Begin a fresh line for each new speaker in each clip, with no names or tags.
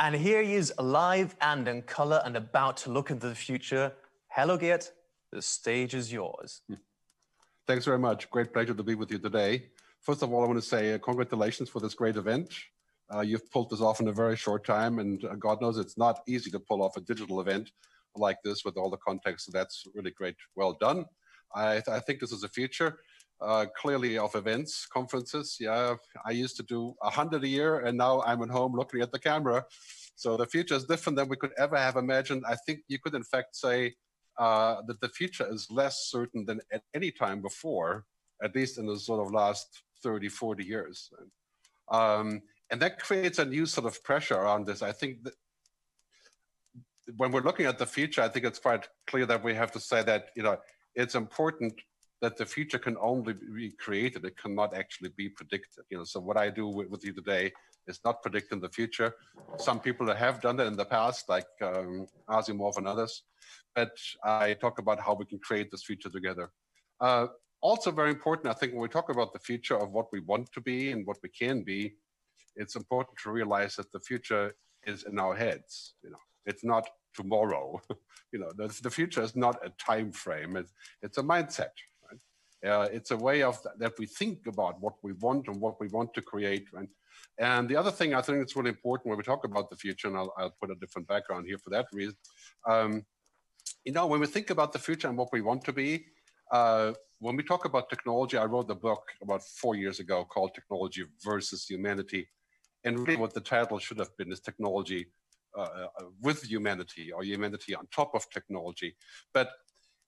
And here he is, alive and in color and about to look into the future. Hello, Gerd. The stage is yours.
Thanks very much. Great pleasure to be with you today. First of all, I want to say uh, congratulations for this great event. Uh, you've pulled this off in a very short time, and uh, God knows it's not easy to pull off a digital event like this with all the context. So that's really great. Well done. I, th I think this is the future. Uh, clearly of events, conferences. Yeah, I used to do a hundred a year, and now I'm at home looking at the camera. So the future is different than we could ever have imagined. I think you could, in fact, say uh, that the future is less certain than at any time before, at least in the sort of last 30, 40 years. Um, and that creates a new sort of pressure around this. I think that when we're looking at the future, I think it's quite clear that we have to say that, you know, it's important that the future can only be created. It cannot actually be predicted. You know, so what I do with, with you today is not predicting the future. Some people have done that in the past, like um, Asimov and others, but I talk about how we can create this future together. Uh, also very important, I think, when we talk about the future of what we want to be and what we can be, it's important to realize that the future is in our heads. You know, it's not tomorrow. you know, the, the future is not a time frame. It's, it's a mindset. Uh, it's a way of th that we think about what we want and what we want to create. Right? And the other thing I think it's really important when we talk about the future, and I'll, I'll put a different background here for that reason. Um, you know, when we think about the future and what we want to be, uh, when we talk about technology, I wrote a book about four years ago called Technology versus Humanity. And really what the title should have been is Technology uh, uh with Humanity or Humanity on top of technology. But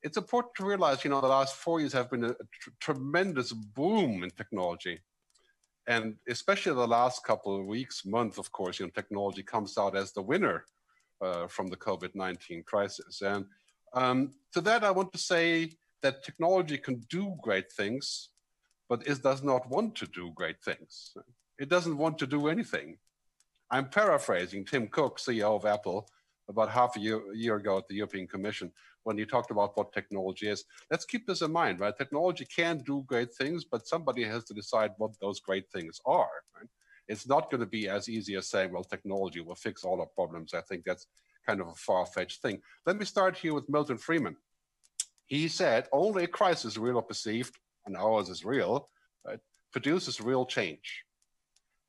it's important to realize, you know, the last four years have been a, tr tremendous boom in technology. And especially the last couple of weeks, months, of course, you know, technology comes out as the winner uh, from the COVID-19 crisis. And um, to that, I want to say that technology can do great things, but it does not want to do great things. It doesn't want to do anything. I'm paraphrasing Tim Cook, CEO of Apple, about half a year, year ago at the European Commission when you talked about what technology is. Let's keep this in mind, right? Technology can do great things, but somebody has to decide what those great things are. Right? It's not going to be as easy as saying, well, technology will fix all our problems. I think that's kind of a far-fetched thing. Let me start here with Milton Friedman. He said, only a crisis, real or perceived, and ours is real, right, produces real change.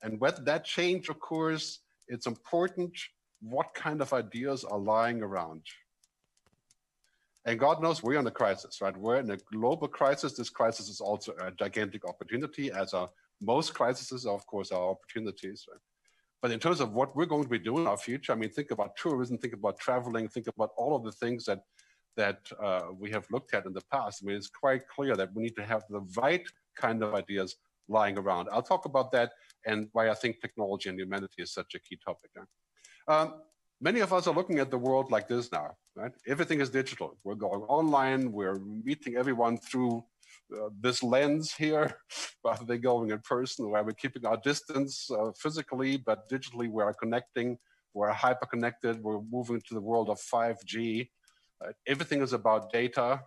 And when that change occurs, it's important what kind of ideas are lying around. And God knows we're in a crisis, right? We're in a global crisis. This crisis is also a gigantic opportunity, as are most crises, of course, are opportunities. Right? But in terms of what we're going to be doing in our future, I mean, think about tourism, think about traveling, think about all of the things that that uh, we have looked at in the past. I mean, it's quite clear that we need to have the right kind of ideas lying around. I'll talk about that and why I think technology and humanity is such a key topic. Um, many of us are looking at the world like this now, right? Everything is digital. We're going online. We're meeting everyone through uh, this lens here, rather than going in person, where we're keeping our distance uh, physically, but digitally we are connecting. We're hyper connected. We're moving to the world of 5G. Uh, everything is about data.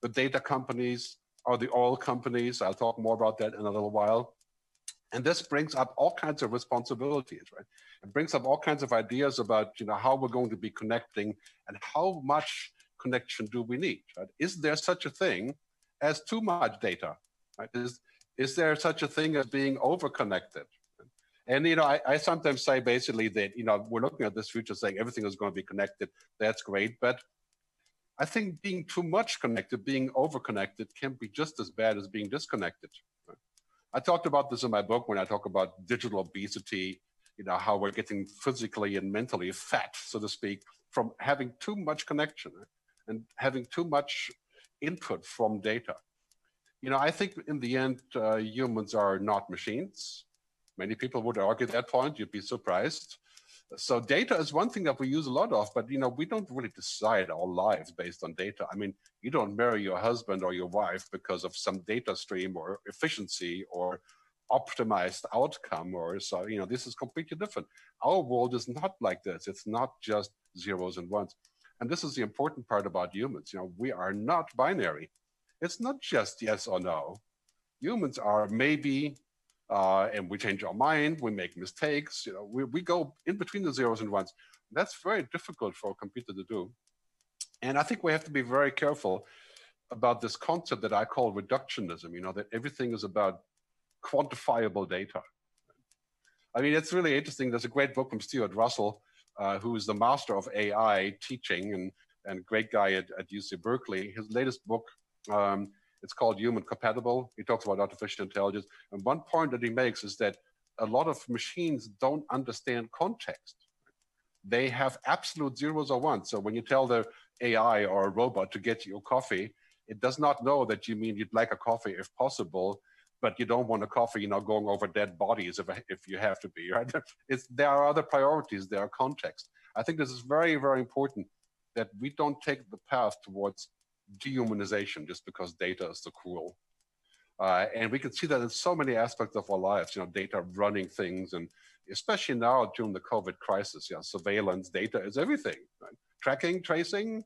The data companies are the oil companies. I'll talk more about that in a little while. And this brings up all kinds of responsibilities, right? It brings up all kinds of ideas about, you know, how we're going to be connecting and how much connection do we need, right? Is there such a thing as too much data, right? Is, is there such a thing as being over-connected? And, you know, I, I sometimes say basically that, you know, we're looking at this future saying everything is going to be connected. That's great. But I think being too much connected, being over-connected can be just as bad as being disconnected. I talked about this in my book when I talk about digital obesity, you know, how we're getting physically and mentally fat, so to speak, from having too much connection and having too much input from data. You know, I think in the end, uh, humans are not machines. Many people would argue that point, you'd be surprised. So data is one thing that we use a lot of, but you know, we don't really decide our lives based on data. I mean, you don't marry your husband or your wife because of some data stream or efficiency or optimized outcome or so, you know, this is completely different. Our world is not like this. It's not just zeros and ones. And this is the important part about humans. You know, we are not binary. It's not just yes or no. Humans are maybe uh, and we change our mind, we make mistakes, you know, we, we go in between the zeros and ones. That's very difficult for a computer to do. And I think we have to be very careful about this concept that I call reductionism, you know, that everything is about quantifiable data. I mean, it's really interesting. There's a great book from Stuart Russell, uh, who is the master of AI teaching and, and great guy at, at UC Berkeley. His latest book, um, it's called Human Compatible. He talks about artificial intelligence. And one point that he makes is that a lot of machines don't understand context. They have absolute zeros or ones. So when you tell the AI or a robot to get you a coffee, it does not know that you mean you'd like a coffee if possible, but you don't want a coffee, you know, going over dead bodies if, if you have to be, right? It's, there are other priorities, there are context. I think this is very, very important that we don't take the path towards dehumanization just because data is so cruel. Uh, and we can see that in so many aspects of our lives, you know, data running things, and especially now during the COVID crisis, yeah, surveillance data is everything. Right? Tracking, tracing,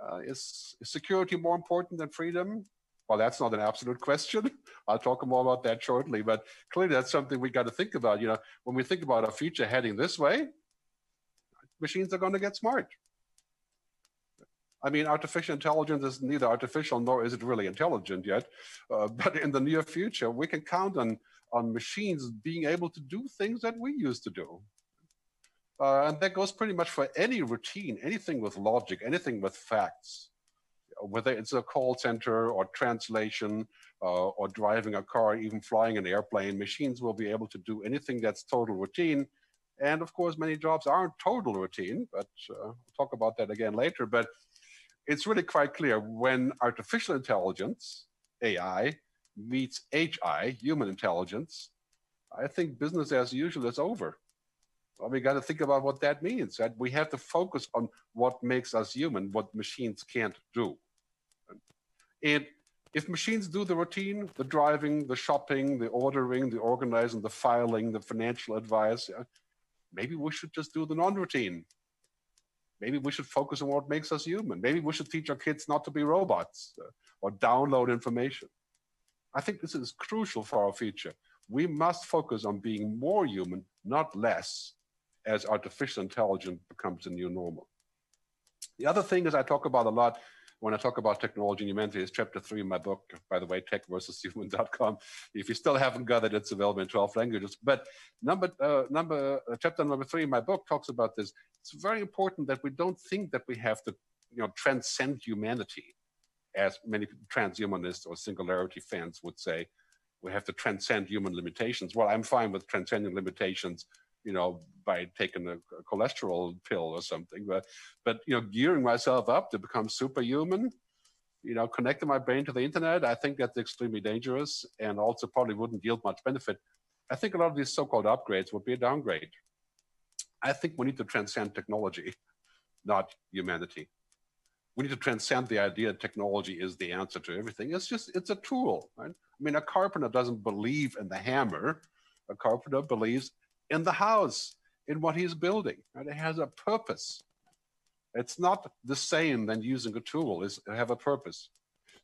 uh, is, is security more important than freedom? Well, that's not an absolute question. I'll talk more about that shortly, but clearly that's something we got to think about. You know, when we think about our future heading this way, machines are going to get smart. I mean, artificial intelligence is neither artificial nor is it really intelligent yet. Uh, but in the near future, we can count on, on machines being able to do things that we used to do. Uh, and that goes pretty much for any routine, anything with logic, anything with facts, whether it's a call center or translation uh, or driving a car, even flying an airplane, machines will be able to do anything that's total routine. And of course, many jobs aren't total routine, but uh, we'll talk about that again later. But it's really quite clear when artificial intelligence, AI, meets HI, human intelligence, I think business as usual is over. Well, we got to think about what that means. That we have to focus on what makes us human, what machines can't do. And if machines do the routine, the driving, the shopping, the ordering, the organizing, the filing, the financial advice, uh, maybe we should just do the non-routine. Maybe we should focus on what makes us human. Maybe we should teach our kids not to be robots uh, or download information. I think this is crucial for our future. We must focus on being more human, not less, as artificial intelligence becomes the new normal. The other thing is I talk about a lot when I talk about technology and humanity is chapter three in my book, by the way, tech versus human.com. If you still haven't got it, it's available in 12 languages. But number, uh, number, uh, chapter number three in my book talks about this. It's very important that we don't think that we have to, you know, transcend humanity, as many transhumanists or singularity fans would say. We have to transcend human limitations. Well, I'm fine with transcending limitations you know, by taking a, cholesterol pill or something. But, but you know, gearing myself up to become superhuman, you know, connecting my brain to the internet, I think that's extremely dangerous and also probably wouldn't yield much benefit. I think a lot of these so-called upgrades would be a downgrade. I think we need to transcend technology, not humanity. We need to transcend the idea that technology is the answer to everything. It's just, it's a tool, right? I mean, a carpenter doesn't believe in the hammer. A carpenter believes in the house, in what he's building. Right? It has a purpose. It's not the same than using a tool, is have a purpose.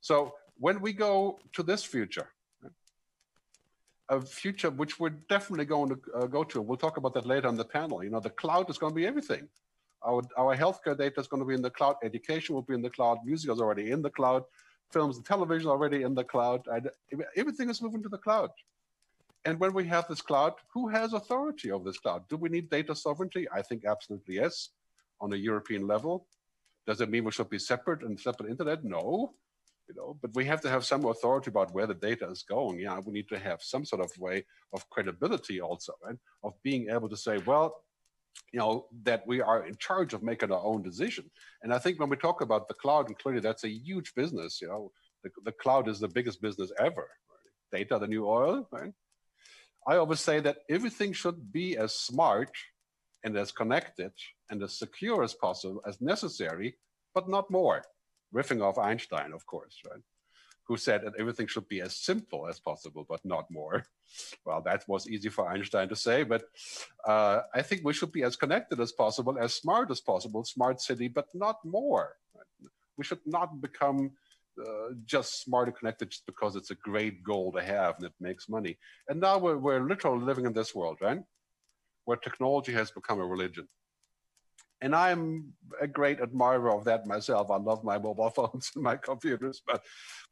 So when we go to this future, a future which we're definitely going to uh, go to, we'll talk about that later on the panel. You know, the cloud is going to be everything. Our, our healthcare data is going to be in the cloud, education will be in the cloud, music is already in the cloud, films and television already in the cloud. everything is moving to the cloud. And when we have this cloud, who has authority over this cloud? Do we need data sovereignty? I think absolutely yes, on a European level. Does it mean we should be separate and separate internet? No, you know, but we have to have some authority about where the data is going. Yeah, we need to have some sort of way of credibility also, and of being able to say, well, you know, that we are in charge of making our own decision. And I think when we talk about the cloud, and clearly that's a huge business, you know, the, the cloud is the biggest business ever. Right? Data, the new oil, right? I always say that everything should be as smart and as connected and as secure as possible, as necessary, but not more. Riffing off Einstein, of course, right? Who said that everything should be as simple as possible, but not more. Well, that was easy for Einstein to say, but uh, I think we should be as connected as possible, as smart as possible, smart city, but not more. Right? We should not become uh, just smart and connected just because it's a great goal to have and it makes money. And now we're, we're literally living in this world, right? Where technology has become a religion. And I'm a great admirer of that myself. I love my mobile phones and my computers. But,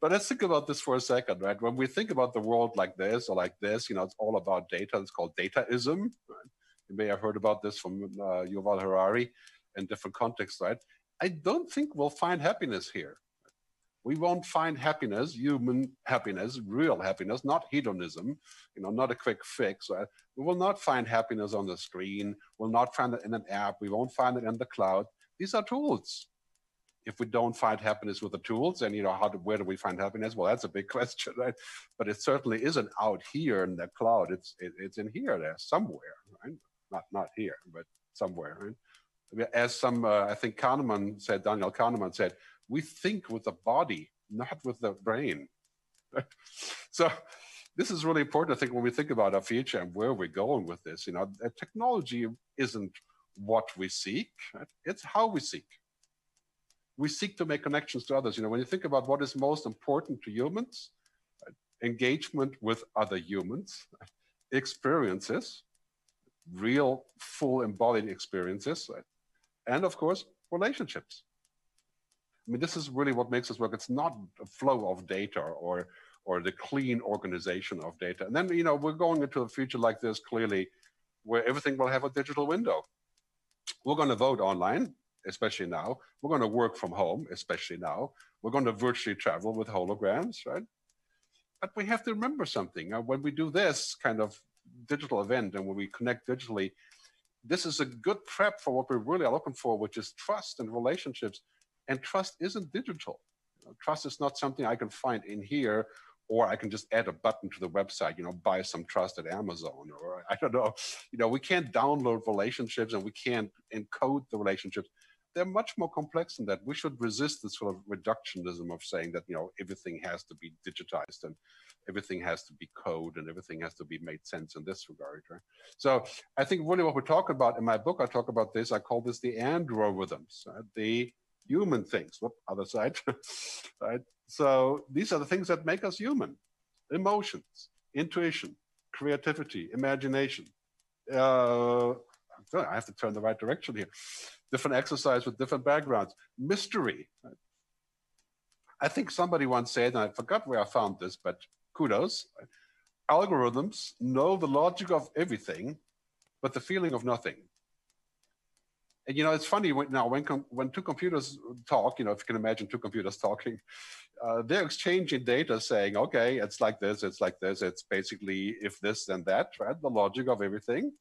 but let's think about this for a second, right? When we think about the world like this or like this, you know, it's all about data. It's called dataism. Right? You may have heard about this from uh, Yuval Harari in different contexts, right? I don't think we'll find happiness here. We won't find happiness, human happiness, real happiness, not hedonism, you know, not a quick fix. We will not find happiness on the screen. We'll not find it in an app. We won't find it in the cloud. These are tools. If we don't find happiness with the tools, and you know, how do, where do we find happiness? Well, that's a big question, right? But it certainly isn't out here in the cloud. It's it, it's in here, there somewhere, right? Not not here, but somewhere, right? as some, uh, I think Kahneman said, Daniel Kahneman said, we think with the body, not with the brain. so this is really important, I think, when we think about our future and where we're going with this. You know, technology isn't what we seek, it's how we seek. We seek to make connections to others. You know, when you think about what is most important to humans, engagement with other humans, experiences, real, full embodied experiences, and of course, relationships. I mean, this is really what makes us work. It's not a flow of data or or the clean organization of data. And then, you know, we're going into a future like this clearly where everything will have a digital window. We're going to vote online, especially now. We're going to work from home, especially now. We're going to virtually travel with holograms, right? But we have to remember something. When we do this kind of digital event and when we connect digitally, this is a good prep for what we really are looking for, which is trust and relationships. And trust isn't digital. You know, trust is not something I can find in here, or I can just add a button to the website, you know, buy some trust at Amazon, or I don't know. You know, we can't download relationships and we can't encode the relationships. They're much more complex than that. We should resist this sort of reductionism of saying that, you know, everything has to be digitized and everything has to be code and everything has to be made sense in this regard. Right? So I think really what we're talking about in my book, I talk about this, I call this the androrithms, right? the human things. Whoop, other side. right? So these are the things that make us human. Emotions, intuition, creativity, imagination. Uh, I have to turn the right direction here. Different exercise with different backgrounds. Mystery. I think somebody once said, and I forgot where I found this, but kudos. Algorithms know the logic of everything, but the feeling of nothing. And you know, it's funny when, now when when two computers talk, you know, if you can imagine two computers talking, uh, they're exchanging data, saying, "Okay, it's like this, it's like this, it's basically if this then that, right? The logic of everything."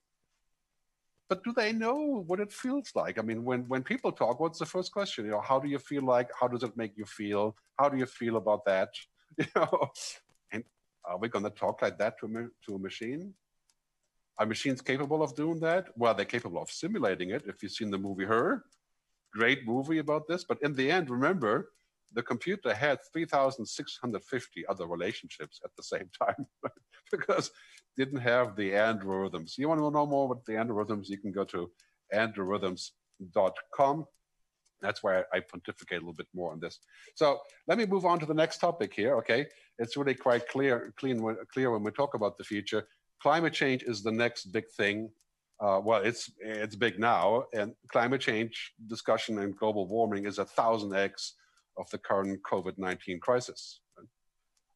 But do they know what it feels like? I mean, when when people talk, what's the first question? You know, how do you feel like? How does it make you feel? How do you feel about that? You know, and are we going to talk like that to a, to a machine? Are machines capable of doing that? Well, they're capable of simulating it. If you've seen the movie Her, great movie about this. But in the end, remember, the computer had 3,650 other relationships at the same time because didn't have the androrithms. You want to know more about the androrithms? You can go to androrithms.com that's why I pontificate a little bit more on this. So let me move on to the next topic here. Okay, it's really quite clear, clean, clear when we talk about the future. Climate change is the next big thing. Uh, well, it's it's big now, and climate change discussion and global warming is a thousand x of the current COVID nineteen crisis.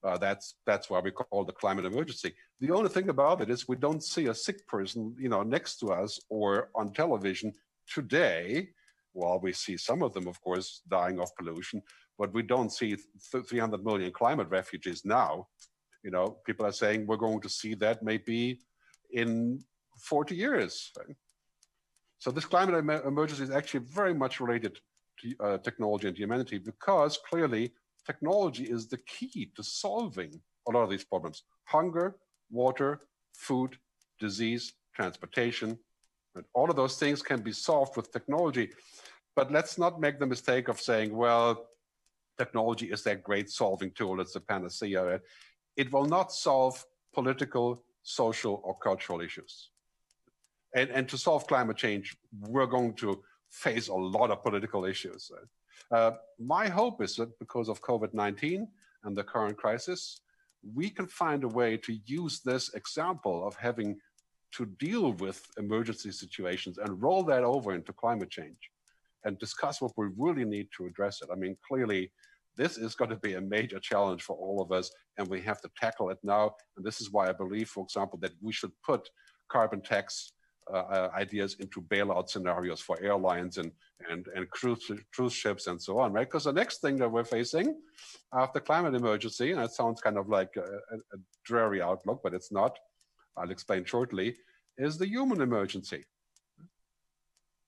Uh, that's that's why we call the climate emergency. The only thing about it is we don't see a sick person, you know, next to us or on television today well, we see some of them, of course, dying of pollution, but we don't see 300 million climate refugees now. You know, people are saying we're going to see that maybe in 40 years. So this climate emergency is actually very much related to uh, technology and humanity because clearly technology is the key to solving a lot of these problems. Hunger, water, food, disease, transportation, and all of those things can be solved with technology. But let's not make the mistake of saying, well, technology is that great solving tool, it's a panacea. It will not solve political, social, or cultural issues. And, and to solve climate change, we're going to face a lot of political issues. Uh, my hope is that because of COVID-19 and the current crisis, we can find a way to use this example of having to deal with emergency situations and roll that over into climate change and discuss what we really need to address it. I mean, clearly, this is going to be a major challenge for all of us, and we have to tackle it now. And this is why I believe, for example, that we should put carbon tax uh, uh ideas into bailout scenarios for airlines and and and cruise cruise ships and so on, right? Because the next thing that we're facing after climate emergency, and it sounds kind of like a, a dreary outlook, but it's not. I'll explain shortly. Is the human emergency?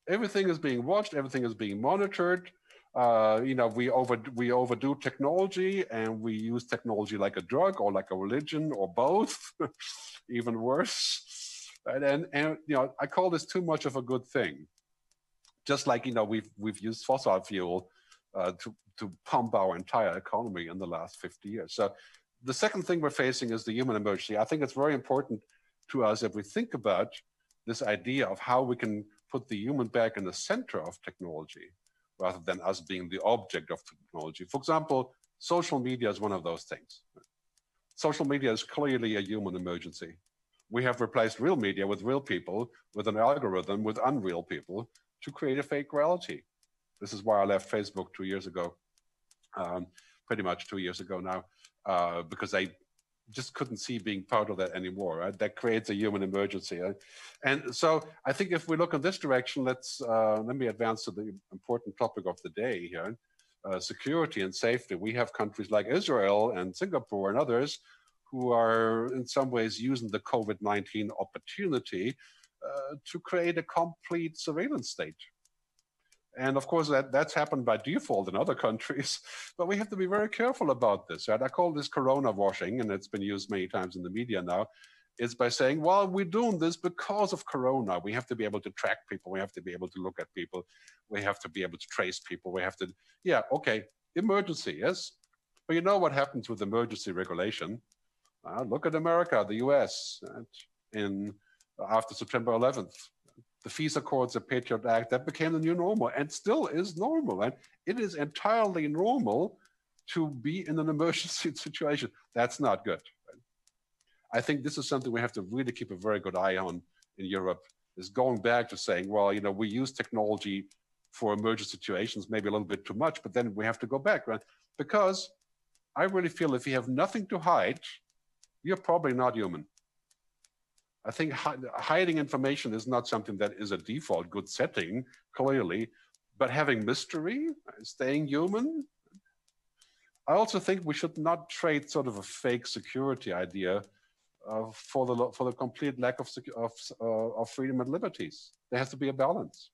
Everything is being watched. Everything is being monitored. Uh, you know, we over we overdo technology, and we use technology like a drug or like a religion or both, even worse. And, and you know, I call this too much of a good thing just like you know we've we've used fossil fuel uh, to to pump our entire economy in the last 50 years. So the second thing we're facing is the human emergency. I think it's very important to us if we think about this idea of how we can put the human back in the center of technology rather than us being the object of technology. For example, social media is one of those things. Social media is clearly a human emergency. We have replaced real media with real people, with an algorithm, with unreal people, to create a fake reality. This is why I left Facebook two years ago, um, pretty much two years ago now, uh, because I just couldn't see being part of that anymore. Right? That creates a human emergency. Right? And so I think if we look in this direction, let's uh, let me advance to the important topic of the day here. Uh, security and safety. We have countries like Israel and Singapore and others who are in some ways using the COVID-19 opportunity uh, to create a complete surveillance state. And of course, that, that's happened by default in other countries, but we have to be very careful about this. Right? I call this corona washing, and it's been used many times in the media now. Is by saying, well, we're doing this because of corona. We have to be able to track people. We have to be able to look at people. We have to be able to trace people. We have to, yeah, okay, emergency, yes. But you know what happens with emergency regulation? Uh, look at America, the US. In after September 11th. The FISA Accords, the Patriot Act, that became the new normal and still is normal. And it is entirely normal to be in an emergency situation. That's not good. I think this is something we have to really keep a very good eye on in Europe, is going back to saying, well, you know, we use technology for emergency situations, maybe a little bit too much, but then we have to go back, right? Because I really feel if you have nothing to hide, you're probably not human. I think hiding information is not something that is a default good setting, clearly, but having mystery, staying human. I also think we should not trade sort of a fake security idea uh, for the for the complete lack of of, uh, of freedom and liberties. There has to be a balance.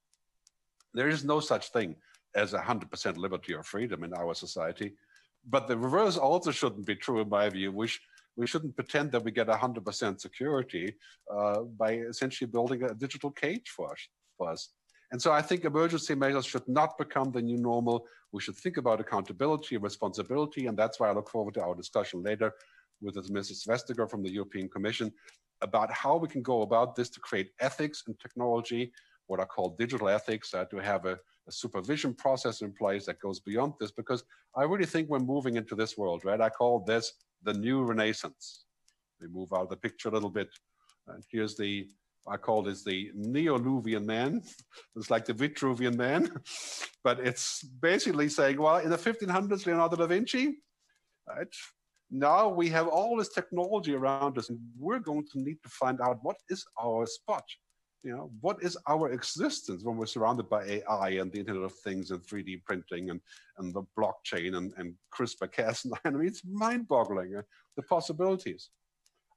There is no such thing as a hundred percent liberty or freedom in our society, but the reverse also shouldn't be true in my view. We we shouldn't pretend that we get 100% security uh, by essentially building a digital cage for us, for us. And so I think emergency measures should not become the new normal. We should think about accountability and responsibility. And that's why I look forward to our discussion later with Mrs. Vestager from the European Commission about how we can go about this to create ethics in technology, what are called digital ethics, uh, to have a, a, supervision process in place that goes beyond this, because I really think we're moving into this world, right? I call this the new Renaissance. We move out of the picture a little bit. And here's the, I call this the Neo-Luvian man. It's like the Vitruvian man. but it's basically saying, well, in the 1500s, Leonardo da Vinci, right? Now we have all this technology around us, and we're going to need to find out what is our spot. You know, what is our existence when we're surrounded by AI and the Internet of Things and 3D printing and, and the blockchain and, and CRISPR-Cas9? I mean, it's mind-boggling, uh, the possibilities.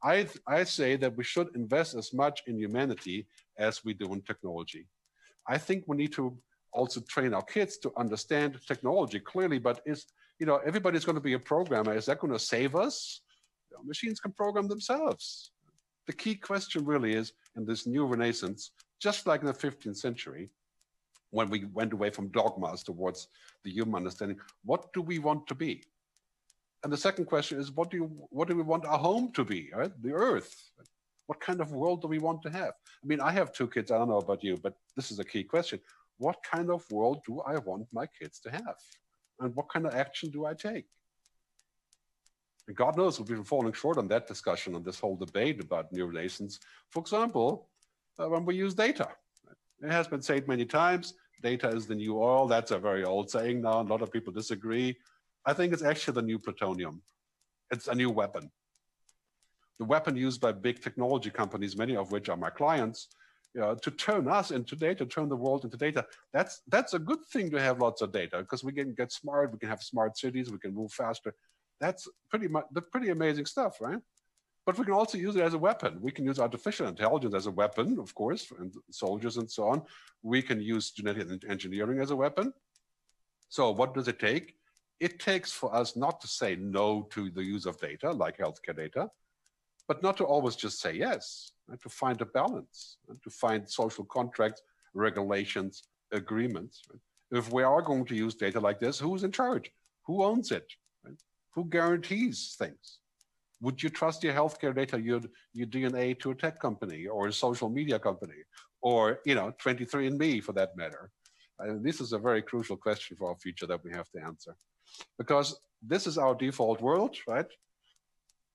I, I say that we should invest as much in humanity as we do in technology. I think we need to also train our kids to understand technology clearly, but is, you know, everybody's going to be a programmer. Is that going to save us? You know, machines can program themselves. The key question really is, in this new renaissance, just like in the 15th century, when we went away from dogmas towards the human understanding, what do we want to be? And the second question is, what do you, what do we want our home to be? Right? The earth. What kind of world do we want to have? I mean, I have two kids. I don't know about you, but this is a key question. what kind of world do I want my kids to have? And what kind of action do I take? And God knows we've been falling short on that discussion, on this whole debate about neurolations. For example, uh, when we use data. It has been said many times, data is the new oil. That's a very old saying now. A lot of people disagree. I think it's actually the new plutonium. It's a new weapon. The weapon used by big technology companies, many of which are my clients, you know, to turn us into data, turn the world into data. That's that's a good thing to have lots of data because we can get smart, we can have smart cities, we can move faster. That's pretty much the pretty amazing stuff, right? But we can also use it as a weapon. We can use artificial intelligence as a weapon, of course, and soldiers and so on. We can use genetic engineering as a weapon. So what does it take? It takes for us not to say no to the use of data, like healthcare data, but not to always just say yes, and to find a balance, and to find social contracts, regulations, agreements. If we are going to use data like this, who's in charge? Who owns it? Who guarantees things? Would you trust your healthcare data, your, your DNA to a tech company or a social media company or, you know, 23andMe for that matter? And this is a very crucial question for our future that we have to answer because this is our default world, right?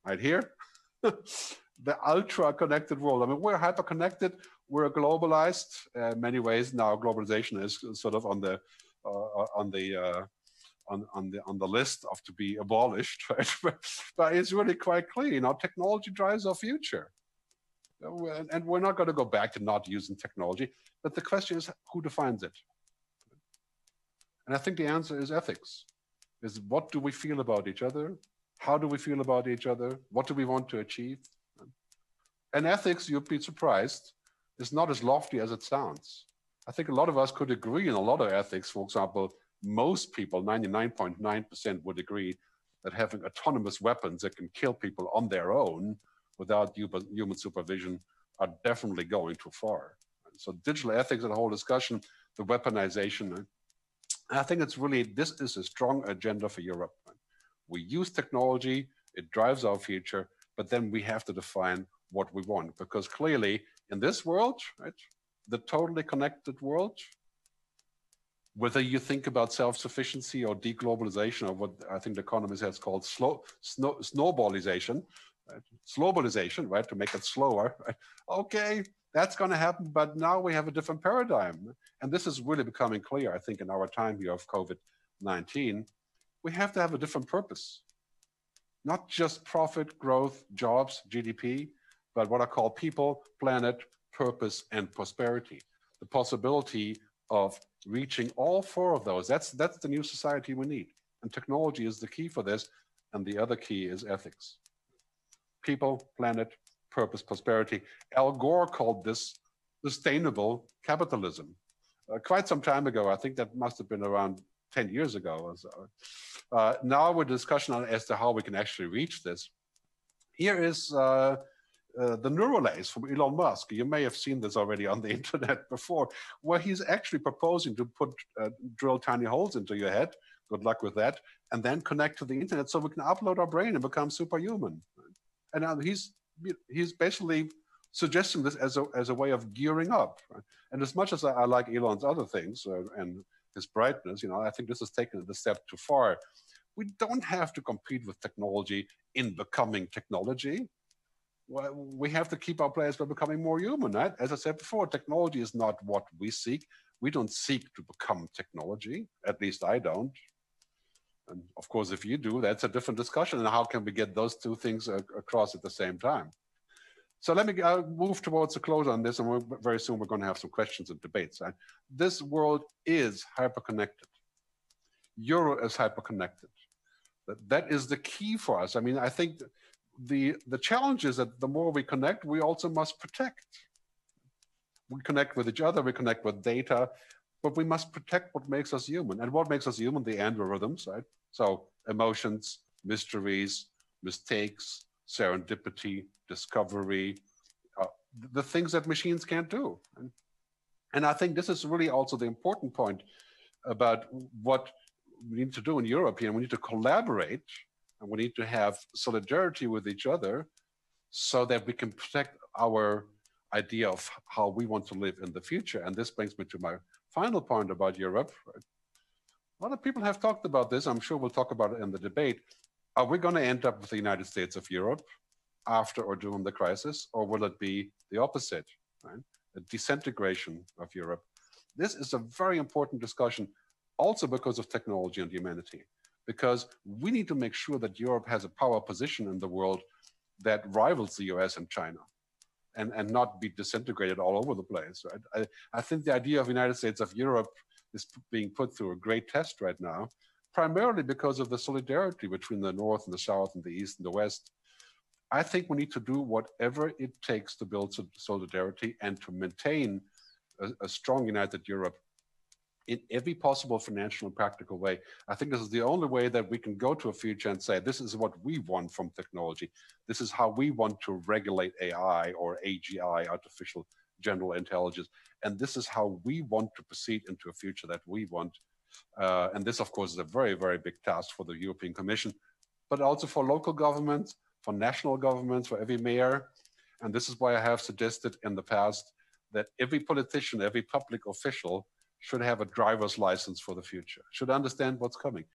Right here, the ultra connected world. I mean, we're hyper connected, we're globalized. Uh, in many ways now, globalization is sort of on the uh, on the uh, on, on the on the list of to be abolished, right? but it's really quite clear. You know, technology drives our future, and we're not going to go back to not using technology. But the question is, who defines it? And I think the answer is ethics. Is what do we feel about each other? How do we feel about each other? What do we want to achieve? And ethics, you'd be surprised, is not as lofty as it sounds. I think a lot of us could agree in a lot of ethics, for example, most people, 99.9% would agree that having autonomous weapons that can kill people on their own without human supervision are definitely going too far. So digital ethics and the whole discussion, the weaponization, I think it's really, this is a strong agenda for Europe. We use technology, it drives our future, but then we have to define what we want because clearly in this world, right, the totally connected world, whether you think about self-sufficiency or deglobalization or what I think the economist has called slow snow, snowballization, uh, right? slowballization, right, to make it slower. Right? Okay, that's going to happen, but now we have a different paradigm, and this is really becoming clear. I think in our time here of COVID-19, we have to have a different purpose, not just profit, growth, jobs, GDP, but what I call people, planet, purpose, and prosperity. The possibility of reaching all four of those. That's, that's the new society we need. And technology is the key for this. And the other key is ethics. People, planet, purpose, prosperity. Al Gore called this sustainable capitalism. Uh, quite some time ago, I think that must have been around 10 years ago. or So. Uh, now we're discussion on as to how we can actually reach this. Here is uh, uh, the neural lace from Elon Musk. You may have seen this already on the internet before, where he's actually proposing to put uh, drill tiny holes into your head. Good luck with that, and then connect to the internet so we can upload our brain and become superhuman. And he's he's basically suggesting this as a as a way of gearing up. And as much as I, I, like Elon's other things uh, and his brightness, you know, I think this has taken a step too far. We don't have to compete with technology in becoming technology we have to keep our players by becoming more human. Right? As I said before, technology is not what we seek. We don't seek to become technology. At least I don't. And of course, if you do, that's a different discussion. And how can we get those two things across at the same time? So let me uh, move towards a close on this, and very soon we're going to have some questions and debates. This world is hyper-connected. Euro is hyper-connected. That, that is the key for us. I mean, I think the the challenge is that the more we connect, we also must protect. We connect with each other, we connect with data, but we must protect what makes us human. And what makes us human? The algorithms, right? So emotions, mysteries, mistakes, serendipity, discovery, uh, the things that machines can't do. And, and I think this is really also the important point about what we need to do in Europe here. We need to collaborate and we need to have solidarity with each other so that we can protect our idea of how we want to live in the future. And this brings me to my final point about Europe, a lot of people have talked about this. I'm sure we'll talk about it in the debate. Are we going to end up with the United States of Europe after or during the crisis, or will it be the opposite, right? A disintegration of Europe. This is a very important discussion, also because of technology and humanity, because we need to make sure that Europe has a power position in the world that rivals the US and China. And, and not be disintegrated all over the place. Right? I, I think the idea of United States of Europe is being put through a great test right now, primarily because of the solidarity between the North and the South and the East and the West. I think we need to do whatever it takes to build solidarity and to maintain a, a strong united Europe in every possible financial and practical way. I think this is the only way that we can go to a future and say, this is what we want from technology. This is how we want to regulate AI or AGI, artificial general intelligence. And this is how we want to proceed into a future that we want. Uh, and this, of course, is a very, very big task for the European Commission, but also for local governments, for national governments, for every mayor. And this is why I have suggested in the past that every politician, every public official should have a driver's license for the future, should understand what's coming.